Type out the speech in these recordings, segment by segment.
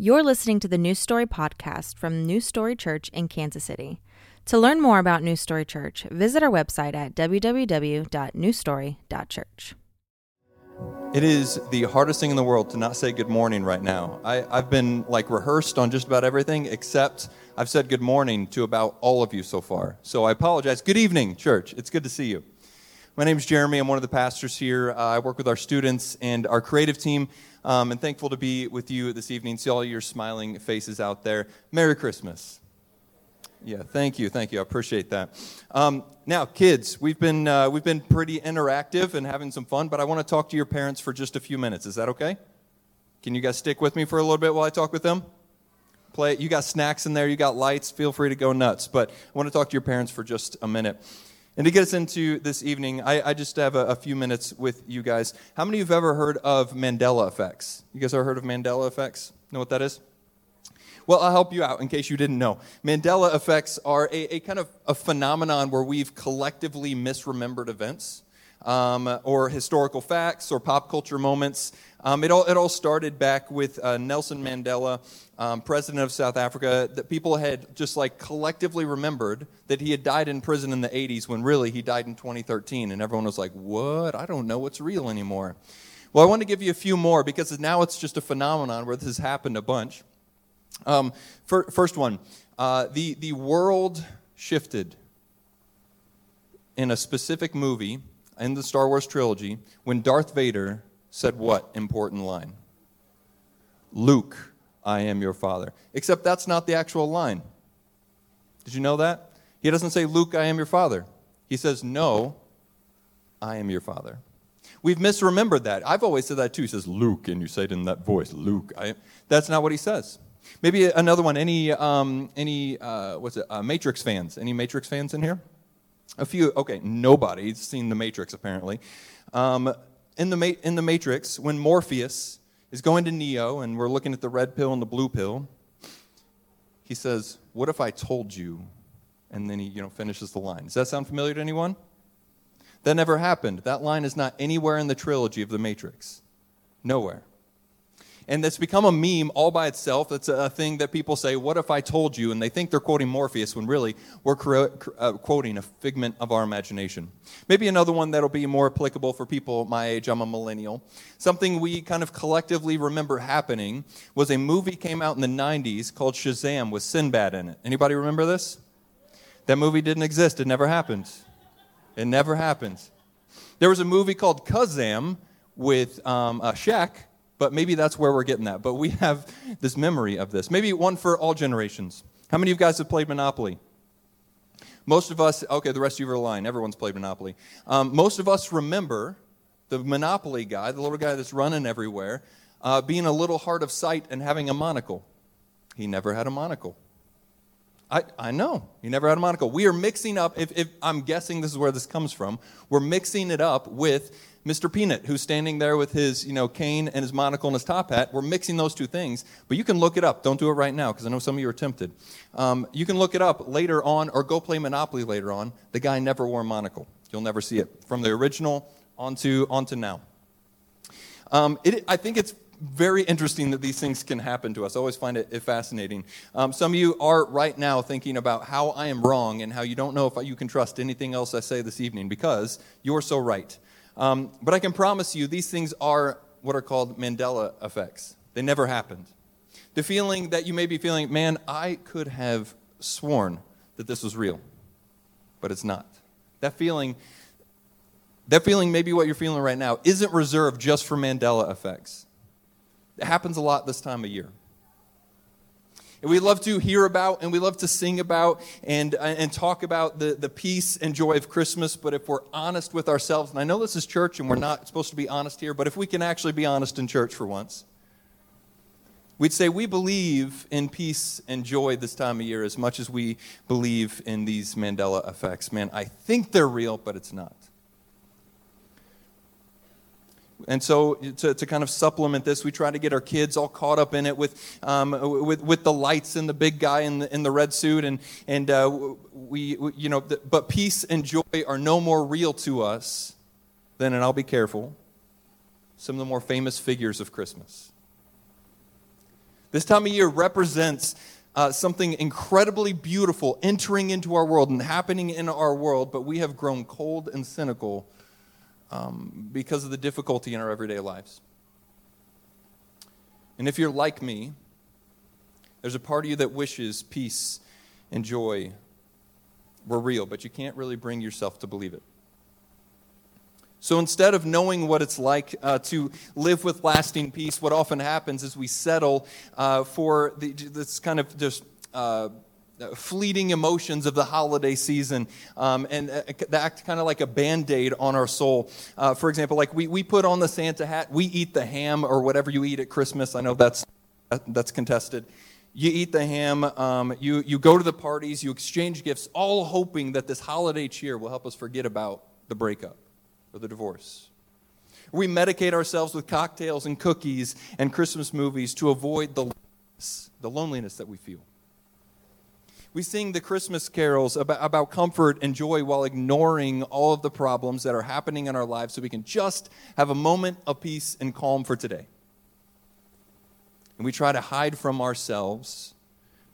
You're listening to the New Story podcast from New Story Church in Kansas City. To learn more about New Story Church, visit our website at www.newstory.church. It is the hardest thing in the world to not say good morning right now. I, have been like rehearsed on just about everything, except I've said good morning to about all of you so far. So I apologize. Good evening, church. It's good to see you. My name is Jeremy. I'm one of the pastors here. Uh, I work with our students and our creative team. Um, and thankful to be with you this evening. See all your smiling faces out there. Merry Christmas. Yeah, thank you, thank you. I appreciate that. Um, now, kids, we've been uh, we've been pretty interactive and having some fun, but I want to talk to your parents for just a few minutes. Is that okay? Can you guys stick with me for a little bit while I talk with them? Play. You got snacks in there. You got lights. Feel free to go nuts. But I want to talk to your parents for just a minute. And to get us into this evening, I, I just have a, a, few minutes with you guys. How many of you have ever heard of Mandela effects? You guys ever heard of Mandela effects? Know what that is? Well, I'll help you out in case you didn't know. Mandela effects are a, a kind of a phenomenon where we've collectively misremembered events um, or historical facts or pop culture moments. Um, it, all, it all started back with uh, Nelson Mandela, um, president of South Africa, that people had just like collectively remembered that he had died in prison in the 80s when really he died in 2013. And everyone was like, what? I don't know what's real anymore. Well, I want to give you a few more because now it's just a phenomenon where this has happened a bunch. Um, for, first one uh, the, the world shifted in a specific movie in the Star Wars trilogy when Darth Vader said what important line? Luke, I am your father. Except that's not the actual line. Did you know that? He doesn't say, Luke, I am your father. He says, No, I am your father. We've misremembered that. I've always said that too. He says, Luke, and you say it in that voice, Luke. I, that's not what he says. Maybe another one. Any, um, any uh, what's it, uh, Matrix fans? Any Matrix fans in here? A few, okay, nobody's seen The Matrix apparently. Um, in, the Ma- in The Matrix, when Morpheus is going to Neo and we're looking at the red pill and the blue pill, he says, What if I told you? And then he you know, finishes the line. Does that sound familiar to anyone? That never happened. That line is not anywhere in the trilogy of The Matrix. Nowhere and that's become a meme all by itself. It's a thing that people say, What if I told you? And they think they're quoting Morpheus when really we're uh, quoting a figment of our imagination. Maybe another one that'll be more applicable for people my age. I'm a millennial. Something we kind of collectively remember happening was a movie came out in the 90s called Shazam with Sinbad in it. Anybody remember this? That movie didn't exist, it never happened. It never happened. There was a movie called Kazam with um, uh, Shaq but maybe that's where we're getting that. But we have this memory of this. Maybe one for all generations. How many of you guys have played Monopoly? Most of us, okay, the rest of you are lying. Everyone's played Monopoly. Um, most of us remember the Monopoly guy, the little guy that's running everywhere, uh, being a little hard of sight and having a monocle. He never had a monocle. I, I know. He never had a monocle. We are mixing up, if, if I'm guessing this is where this comes from, we're mixing it up with Mr. Peanut, who's standing there with his you know, cane and his monocle and his top hat. We're mixing those two things, but you can look it up. Don't do it right now because I know some of you are tempted. Um, you can look it up later on or go play Monopoly later on. The guy never wore a monocle. You'll never see it from the original onto, onto now. Um, it, I think it's very interesting that these things can happen to us. I always find it fascinating. Um, some of you are right now thinking about how I am wrong and how you don't know if you can trust anything else I say this evening because you're so right. Um, but I can promise you, these things are what are called Mandela effects. They never happened. The feeling that you may be feeling, man, I could have sworn that this was real, but it's not. That feeling, that feeling, maybe what you're feeling right now, isn't reserved just for Mandela effects. It happens a lot this time of year. And we love to hear about and we love to sing about and, uh, and talk about the, the peace and joy of Christmas. But if we're honest with ourselves, and I know this is church and we're not supposed to be honest here, but if we can actually be honest in church for once, we'd say we believe in peace and joy this time of year as much as we believe in these Mandela effects. Man, I think they're real, but it's not. And so, to, to kind of supplement this, we try to get our kids all caught up in it with, um, with, with the lights and the big guy in the, in the red suit. And, and uh, we, we, you know, but peace and joy are no more real to us than, and I'll be careful, some of the more famous figures of Christmas. This time of year represents uh, something incredibly beautiful entering into our world and happening in our world, but we have grown cold and cynical um, because of the difficulty in our everyday lives. And if you're like me, there's a part of you that wishes peace and joy were real, but you can't really bring yourself to believe it. So instead of knowing what it's like uh, to live with lasting peace, what often happens is we settle uh, for the, this kind of just uh, fleeting emotions of the holiday season um, and uh, act kind of like a band aid on our soul. Uh, for example, like we, we put on the Santa hat, we eat the ham or whatever you eat at Christmas. I know that's, that's contested you eat the ham, um, you, you go to the parties, you exchange gifts, all hoping that this holiday cheer will help us forget about the breakup or the divorce. We medicate ourselves with cocktails and cookies and Christmas movies to avoid the, the loneliness that we feel. We sing the Christmas carols about, about comfort and joy while ignoring all of the problems that are happening in our lives so we can just have a moment of peace and calm for today. And we try to hide from ourselves,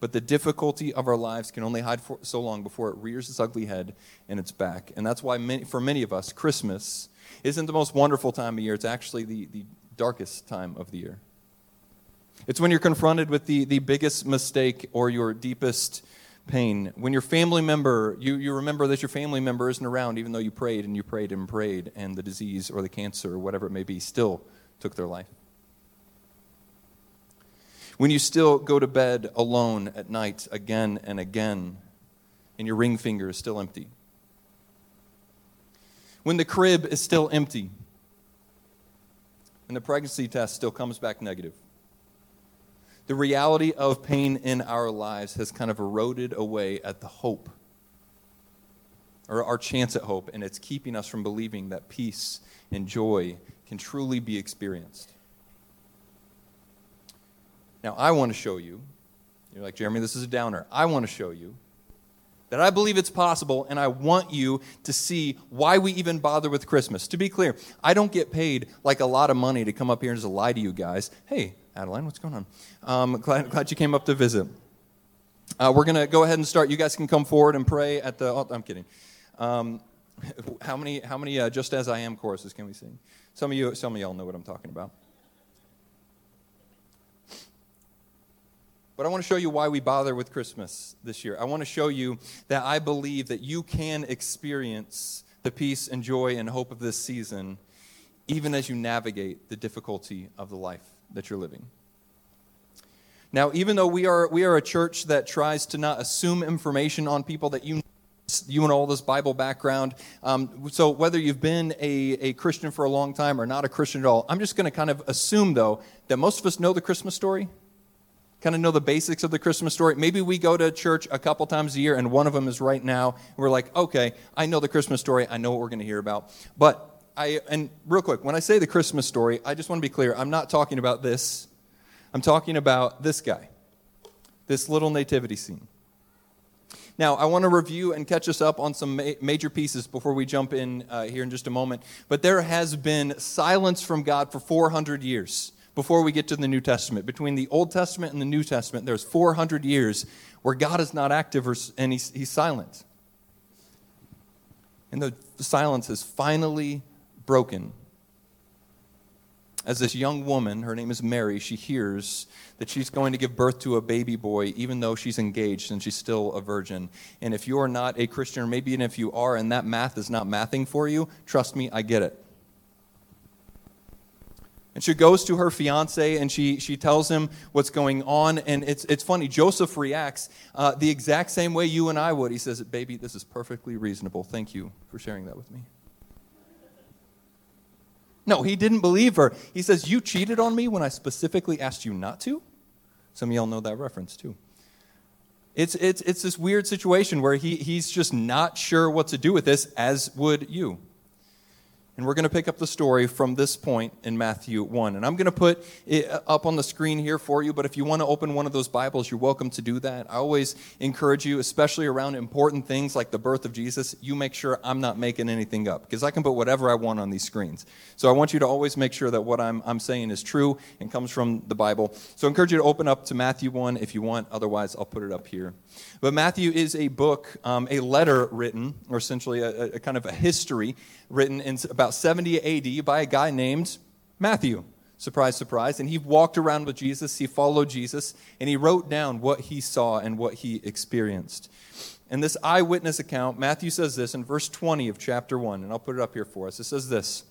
but the difficulty of our lives can only hide for so long before it rears its ugly head and its back. And that's why, many, for many of us, Christmas isn't the most wonderful time of year. It's actually the, the darkest time of the year. It's when you're confronted with the, the biggest mistake or your deepest pain. When your family member, you, you remember that your family member isn't around, even though you prayed and you prayed and prayed, and the disease or the cancer or whatever it may be still took their life. When you still go to bed alone at night again and again, and your ring finger is still empty. When the crib is still empty, and the pregnancy test still comes back negative. The reality of pain in our lives has kind of eroded away at the hope, or our chance at hope, and it's keeping us from believing that peace and joy can truly be experienced. Now, I want to show you, you're like, Jeremy, this is a downer. I want to show you that I believe it's possible, and I want you to see why we even bother with Christmas. To be clear, I don't get paid like a lot of money to come up here and just lie to you guys. Hey, Adeline, what's going on? Um, glad, glad you came up to visit. Uh, we're going to go ahead and start. You guys can come forward and pray at the. Oh, I'm kidding. Um, how many, how many uh, Just As I Am choruses can we sing? Some of you, some of y'all know what I'm talking about. But I want to show you why we bother with Christmas this year. I want to show you that I believe that you can experience the peace and joy and hope of this season even as you navigate the difficulty of the life that you're living. Now, even though we are, we are a church that tries to not assume information on people that you you and all this Bible background. Um, so, whether you've been a, a Christian for a long time or not a Christian at all, I'm just going to kind of assume, though, that most of us know the Christmas story kind of know the basics of the Christmas story. Maybe we go to church a couple times a year, and one of them is right now. we're like, okay, I know the Christmas story. I know what we're going to hear about. But I, and real quick, when I say the Christmas story, I just want to be clear. I'm not talking about this. I'm talking about this guy, this little nativity scene. Now, I want to review and catch us up on some ma- major pieces before we jump in uh, here in just a moment. But there has been silence from God for 400 years before we get to the New Testament. Between the Old Testament and the New Testament, there's 400 years where God is not active and he's, he's silent. And the silence is finally broken. As this young woman, her name is Mary, she hears that she's going to give birth to a baby boy, even though she's engaged and she's still a virgin. And if you're not a Christian, or maybe even if you are, and that math is not mathing for you, trust me, I get it. And she goes to her fiance and she, she tells him what's going on. And it's, it's funny, Joseph reacts uh, the exact same way you and I would. He says, Baby, this is perfectly reasonable. Thank you for sharing that with me. No, he didn't believe her. He says, You cheated on me when I specifically asked you not to? Some of y'all know that reference too. It's, it's, it's this weird situation where he, he's just not sure what to do with this, as would you. And we're going to pick up the story from this point in Matthew 1. And I'm going to put it up on the screen here for you, but if you want to open one of those Bibles, you're welcome to do that. I always encourage you, especially around important things like the birth of Jesus, you make sure I'm not making anything up because I can put whatever I want on these screens. So I want you to always make sure that what I'm, I'm saying is true and comes from the Bible. So I encourage you to open up to Matthew 1 if you want. Otherwise, I'll put it up here. But Matthew is a book, um, a letter written, or essentially a, a kind of a history written in about 70 AD by a guy named Matthew. Surprise, surprise. And he walked around with Jesus, he followed Jesus, and he wrote down what he saw and what he experienced. In this eyewitness account, Matthew says this in verse 20 of chapter 1, and I'll put it up here for us. It says this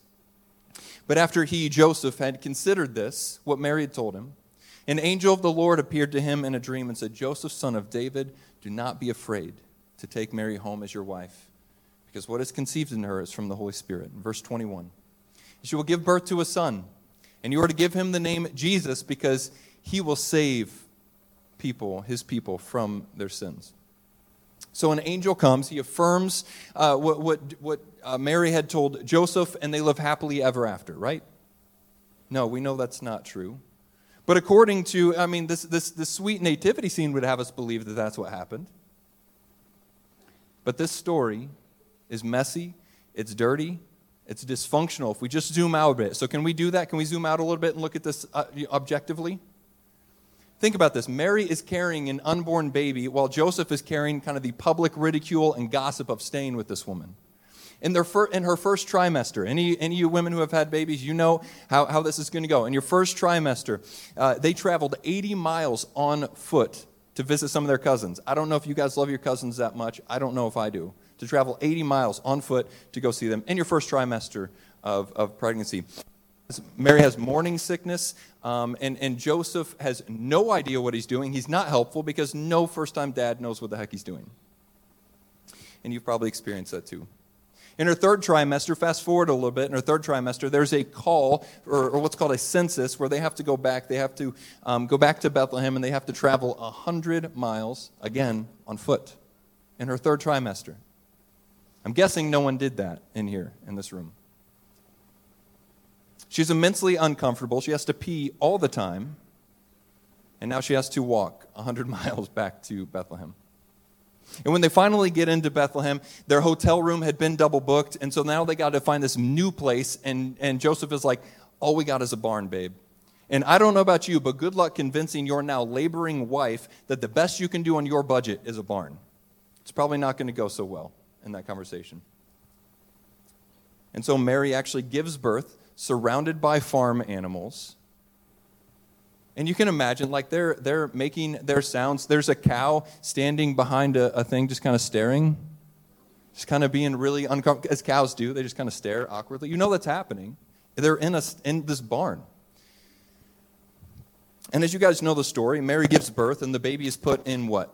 But after he, Joseph, had considered this, what Mary had told him, an angel of the Lord appeared to him in a dream and said, Joseph, son of David, do not be afraid to take Mary home as your wife because what is conceived in her is from the Holy Spirit. Verse 21. She will give birth to a son, and you are to give him the name Jesus because he will save people, his people, from their sins. So an angel comes, he affirms uh, what, what, what uh, Mary had told Joseph, and they live happily ever after, right? No, we know that's not true. But according to, I mean, this, this, this sweet nativity scene would have us believe that that's what happened. But this story is messy, it's dirty, it's dysfunctional if we just zoom out a bit. So, can we do that? Can we zoom out a little bit and look at this uh, objectively? Think about this. Mary is carrying an unborn baby while Joseph is carrying kind of the public ridicule and gossip of staying with this woman. In, their fir- in her first trimester, any, any of you women who have had babies, you know how, how this is going to go. In your first trimester, uh, they traveled 80 miles on foot to visit some of their cousins. I don't know if you guys love your cousins that much. I don't know if I do to travel 80 miles on foot to go see them in your first trimester of, of pregnancy. Mary has morning sickness, um, and, and Joseph has no idea what he's doing. He's not helpful because no first time dad knows what the heck he's doing. And you've probably experienced that too. In her third trimester, fast forward a little bit, in her third trimester, there's a call, or, or what's called a census, where they have to go back. They have to um, go back to Bethlehem, and they have to travel 100 miles, again, on foot, in her third trimester. I'm guessing no one did that in here, in this room. She's immensely uncomfortable. She has to pee all the time. And now she has to walk 100 miles back to Bethlehem. And when they finally get into Bethlehem, their hotel room had been double booked. And so now they got to find this new place. And, and Joseph is like, All we got is a barn, babe. And I don't know about you, but good luck convincing your now laboring wife that the best you can do on your budget is a barn. It's probably not going to go so well in that conversation. And so Mary actually gives birth surrounded by farm animals. And you can imagine, like, they're, they're making their sounds. There's a cow standing behind a, a thing, just kind of staring, just kind of being really uncomfortable, as cows do. They just kind of stare awkwardly. You know that's happening. They're in, a, in this barn. And as you guys know the story, Mary gives birth, and the baby is put in what?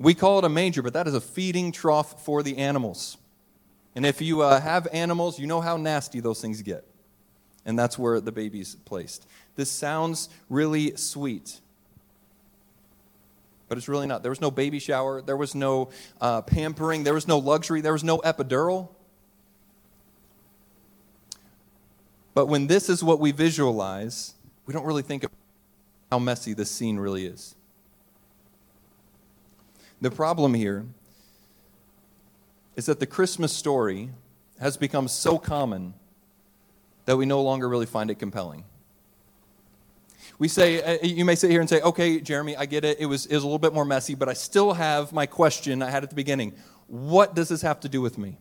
We call it a manger, but that is a feeding trough for the animals. And if you uh, have animals, you know how nasty those things get. And that's where the baby's placed. This sounds really sweet, but it's really not. There was no baby shower, there was no uh, pampering, there was no luxury, there was no epidural. But when this is what we visualize, we don't really think of how messy this scene really is. The problem here is that the Christmas story has become so common that we no longer really find it compelling. We say, uh, you may sit here and say, okay, Jeremy, I get it. It was, it was a little bit more messy, but I still have my question I had at the beginning. What does this have to do with me?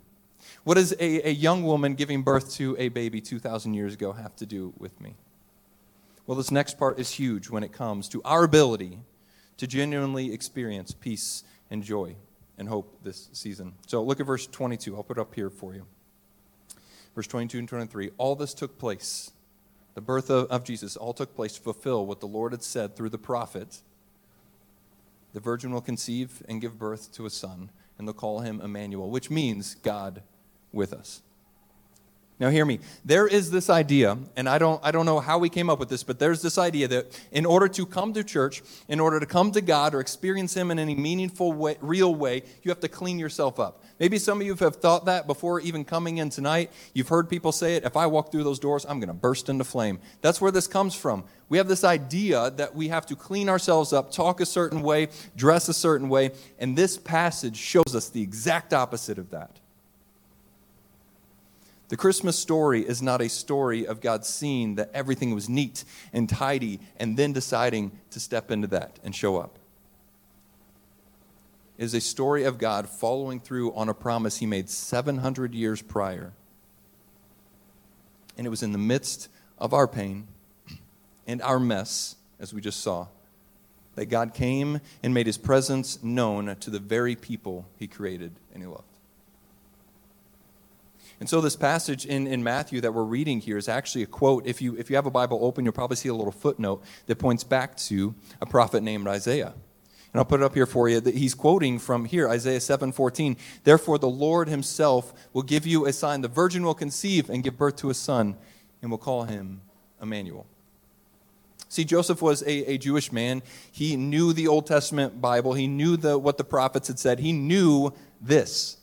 What does a, a young woman giving birth to a baby 2,000 years ago have to do with me? Well, this next part is huge when it comes to our ability to genuinely experience peace and joy and hope this season. So look at verse 22. I'll put it up here for you. Verse 22 and 23. All this took place, the birth of, of Jesus, all took place to fulfill what the Lord had said through the prophet. The virgin will conceive and give birth to a son, and they'll call him Emmanuel, which means God with us. Now hear me. There is this idea, and I don't I don't know how we came up with this, but there's this idea that in order to come to church, in order to come to God or experience him in any meaningful way, real way, you have to clean yourself up. Maybe some of you have thought that before even coming in tonight. You've heard people say it, if I walk through those doors, I'm going to burst into flame. That's where this comes from. We have this idea that we have to clean ourselves up, talk a certain way, dress a certain way, and this passage shows us the exact opposite of that. The Christmas story is not a story of God seeing that everything was neat and tidy and then deciding to step into that and show up. It is a story of God following through on a promise he made 700 years prior. And it was in the midst of our pain and our mess, as we just saw, that God came and made his presence known to the very people he created and he loved. And so, this passage in, in Matthew that we're reading here is actually a quote. If you, if you have a Bible open, you'll probably see a little footnote that points back to a prophet named Isaiah. And I'll put it up here for you. He's quoting from here, Isaiah 7:14. Therefore, the Lord himself will give you a sign. The virgin will conceive and give birth to a son, and will call him Emmanuel. See, Joseph was a, a Jewish man. He knew the Old Testament Bible. He knew the, what the prophets had said. He knew this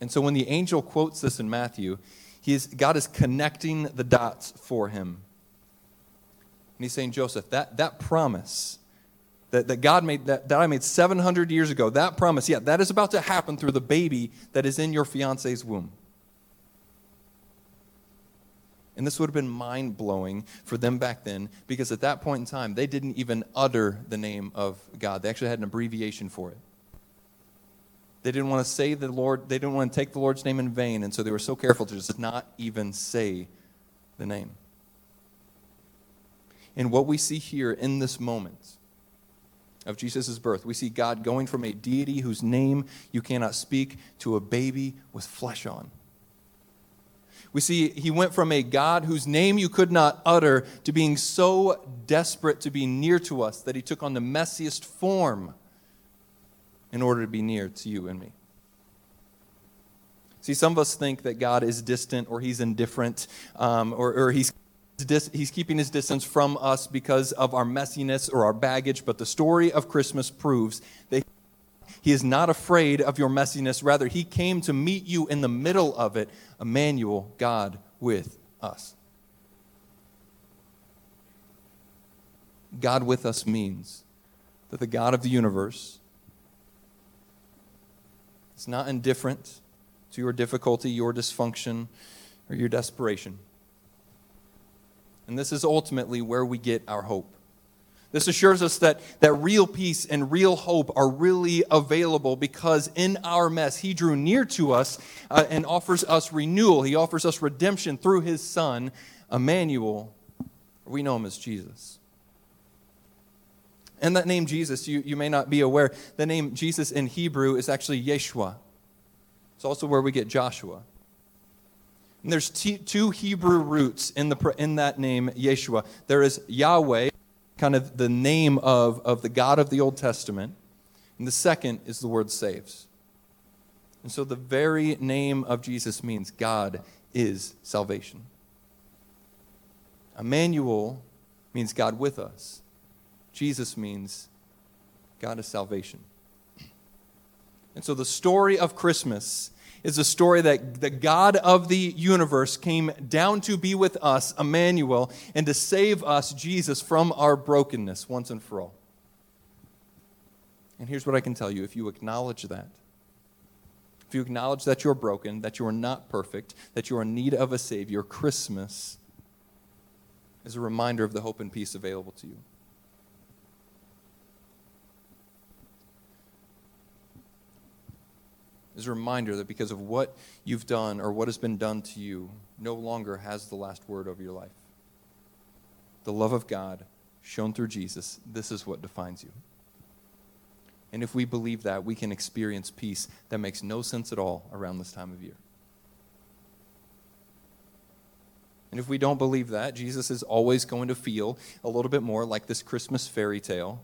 and so when the angel quotes this in Matthew, he is, God is connecting the dots for him. And he's saying, Joseph, that, that promise that, that God made, that, that I made 700 years ago, that promise, yeah, that is about to happen through the baby that is in your fiance's womb. And this would have been mind blowing for them back then because at that point in time, they didn't even utter the name of God. They actually had an abbreviation for it. They didn't want to say the Lord, they didn't want to take the Lord's name in vain, and so they were so careful to just not even say the name. And what we see here in this moment of Jesus' birth, we see God going from a deity whose name you cannot speak to a baby with flesh on. We see he went from a God whose name you could not utter to being so desperate to be near to us that he took on the messiest form in order to be near to you and me. See, some of us think that God is distant or he's indifferent um, or, or he's, he's keeping his distance from us because of our messiness or our baggage, but the story of Christmas proves that he is not afraid of your messiness. Rather, he came to meet you in the middle of it, Emmanuel, God with us. God with us means that the God of the universe it's not indifferent to your difficulty, your dysfunction, or your desperation. And this is ultimately where we get our hope. This assures us that, that real peace and real hope are really available because in our mess, He drew near to us uh, and offers us renewal. He offers us redemption through His Son, Emmanuel. We know Him as Jesus. And that name Jesus, you, you may not be aware, the name Jesus in Hebrew is actually Yeshua. It's also where we get Joshua. And there's t- two Hebrew roots in, the, in that name, Yeshua. There is Yahweh, kind of the name of, of the God of the Old Testament. And the second is the word saves. And so the very name of Jesus means God is salvation. Emmanuel means God with us. Jesus means God is salvation. And so the story of Christmas is a story that the God of the universe came down to be with us, Emmanuel, and to save us, Jesus, from our brokenness once and for all. And here's what I can tell you if you acknowledge that, if you acknowledge that you're broken, that you are not perfect, that you are in need of a Savior, Christmas is a reminder of the hope and peace available to you. Is a reminder that because of what you've done or what has been done to you, no longer has the last word over your life. The love of God shown through Jesus, this is what defines you. And if we believe that, we can experience peace that makes no sense at all around this time of year. And if we don't believe that, Jesus is always going to feel a little bit more like this Christmas fairy tale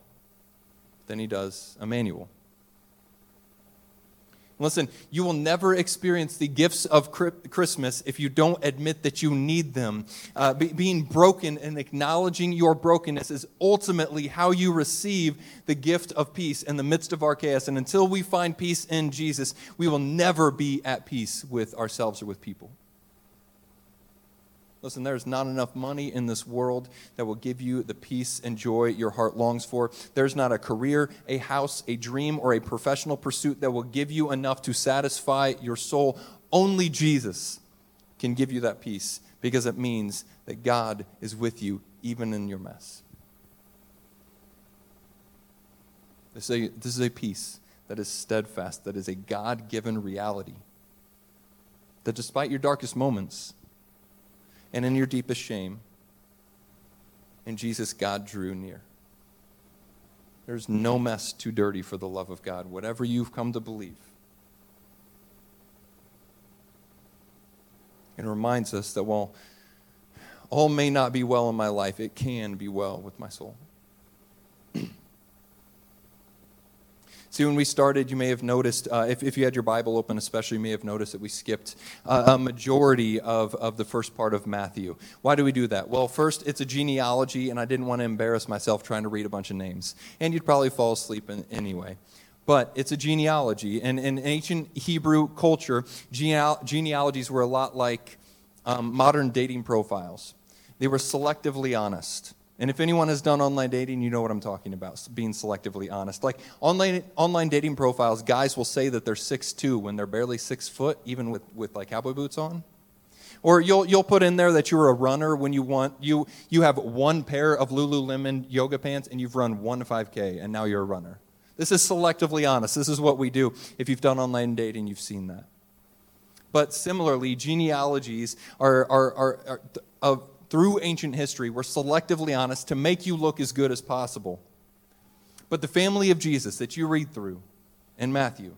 than he does Emmanuel. Listen, you will never experience the gifts of Christmas if you don't admit that you need them. Uh, be, being broken and acknowledging your brokenness is ultimately how you receive the gift of peace in the midst of our chaos. And until we find peace in Jesus, we will never be at peace with ourselves or with people. Listen, there's not enough money in this world that will give you the peace and joy your heart longs for. There's not a career, a house, a dream, or a professional pursuit that will give you enough to satisfy your soul. Only Jesus can give you that peace because it means that God is with you even in your mess. This is a, this is a peace that is steadfast, that is a God given reality. That despite your darkest moments, and in your deepest shame, And Jesus, God drew near. There's no mess too dirty for the love of God, whatever you've come to believe. It reminds us that while all may not be well in my life, it can be well with my soul. See, when we started, you may have noticed, uh, if, if you had your Bible open especially, you may have noticed that we skipped uh, a majority of, of the first part of Matthew. Why do we do that? Well, first, it's a genealogy, and I didn't want to embarrass myself trying to read a bunch of names. And you'd probably fall asleep in, anyway. But it's a genealogy. And in ancient Hebrew culture, genealogies were a lot like um, modern dating profiles, they were selectively honest. And if anyone has done online dating, you know what I'm talking about, being selectively honest. Like online, online dating profiles, guys will say that they're 6'2 when they're barely 6 foot, even with, with like cowboy boots on. Or you'll, you'll put in there that you're a runner when you want, you, you have one pair of Lululemon yoga pants and you've run one 5K and now you're a runner. This is selectively honest. This is what we do. If you've done online dating, you've seen that. But similarly, genealogies are, are, are, are of through ancient history were selectively honest to make you look as good as possible. But the family of Jesus that you read through in Matthew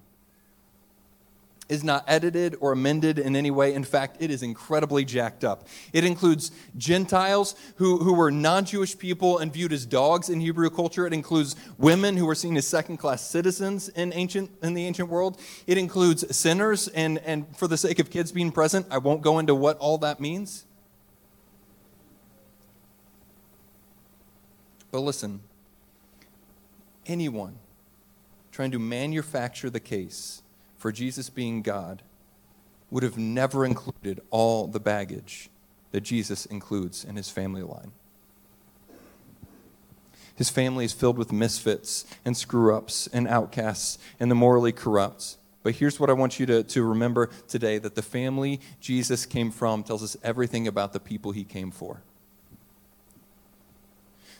is not edited or amended in any way. In fact, it is incredibly jacked up. It includes Gentiles who, who were non Jewish people and viewed as dogs in Hebrew culture. It includes women who were seen as second class citizens in, ancient, in the ancient world. It includes sinners, and, and for the sake of kids being present, I won't go into what all that means. But listen, anyone trying to manufacture the case for Jesus being God would have never included all the baggage that Jesus includes in his family line. His family is filled with misfits and screw ups and outcasts and the morally corrupt. But here's what I want you to, to remember today that the family Jesus came from tells us everything about the people he came for.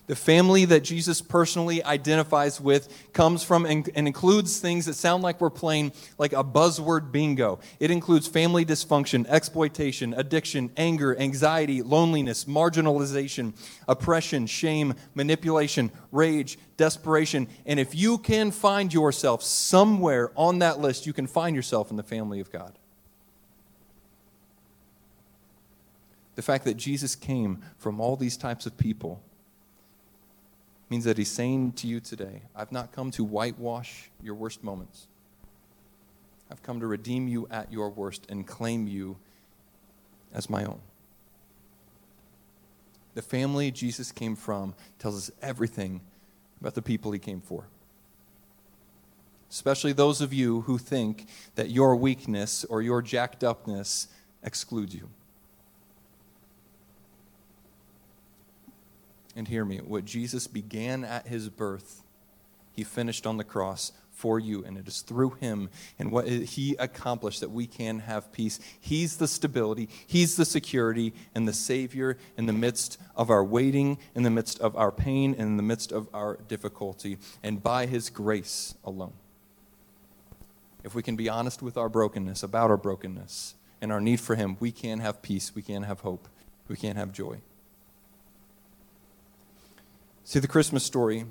The family that Jesus personally identifies with comes from and, includes things that sound like we're playing like a buzzword bingo. It includes family dysfunction, exploitation, addiction, anger, anxiety, loneliness, marginalization, oppression, shame, manipulation, rage, desperation. And if you can find yourself somewhere on that list, you can find yourself in the family of God. The fact that Jesus came from all these types of people means that he's saying to you today, I've not come to whitewash your worst moments. I've come to redeem you at your worst and claim you as my own. The family Jesus came from tells us everything about the people he came for. Especially those of you who think that your weakness or your jacked upness excludes you. And hear me, what Jesus began at his birth, he finished on the cross for you, and it is through him and what he accomplished that we can have peace. He's the stability, he's the security, and the Savior in the midst of our waiting, in the midst of our pain, and in the midst of our difficulty, and by his grace alone. If we can be honest with our brokenness, about our brokenness, and our need for him, we can have peace, we can have hope, we can have joy. See, the Christmas story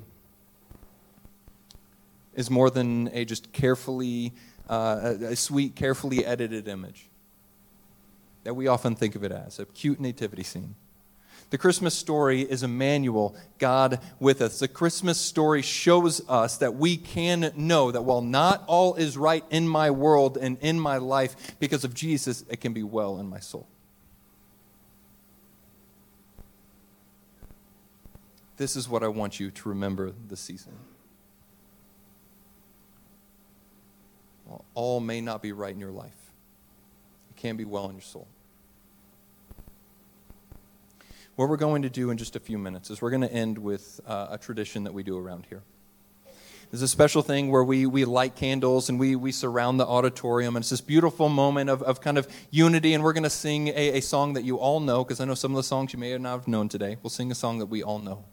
is more than a just carefully, uh, a, a sweet, carefully edited image that we often think of it as a cute nativity scene. The Christmas story is Emmanuel, God with us. The Christmas story shows us that we can know that while not all is right in my world and in my life, because of Jesus, it can be well in my soul. This is what I want you to remember this season. While all may not be right in your life, it can be well in your soul. What we're going to do in just a few minutes is we're going to end with uh, a tradition that we do around here. There's a special thing where we, we light candles and we, we surround the auditorium, and it's this beautiful moment of, of kind of unity. And we're going to sing a, a song that you all know, because I know some of the songs you may not have known today. We'll sing a song that we all know.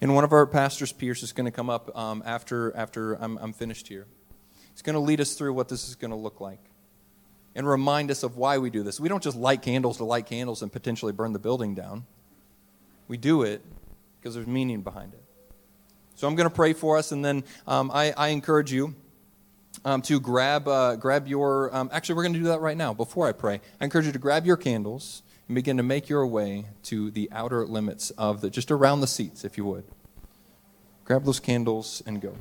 And one of our pastors, Pierce, is going to come up um, after, after I'm, I'm finished here. He's going to lead us through what this is going to look like and remind us of why we do this. We don't just light candles to light candles and potentially burn the building down. We do it because there's meaning behind it. So I'm going to pray for us, and then um, I, I, encourage you um, to grab, uh, grab your. Um, actually, we're going to do that right now before I pray. I encourage you to grab your candles and begin to make your way to the outer limits of the, just around the seats, if you would. Grab those candles and go.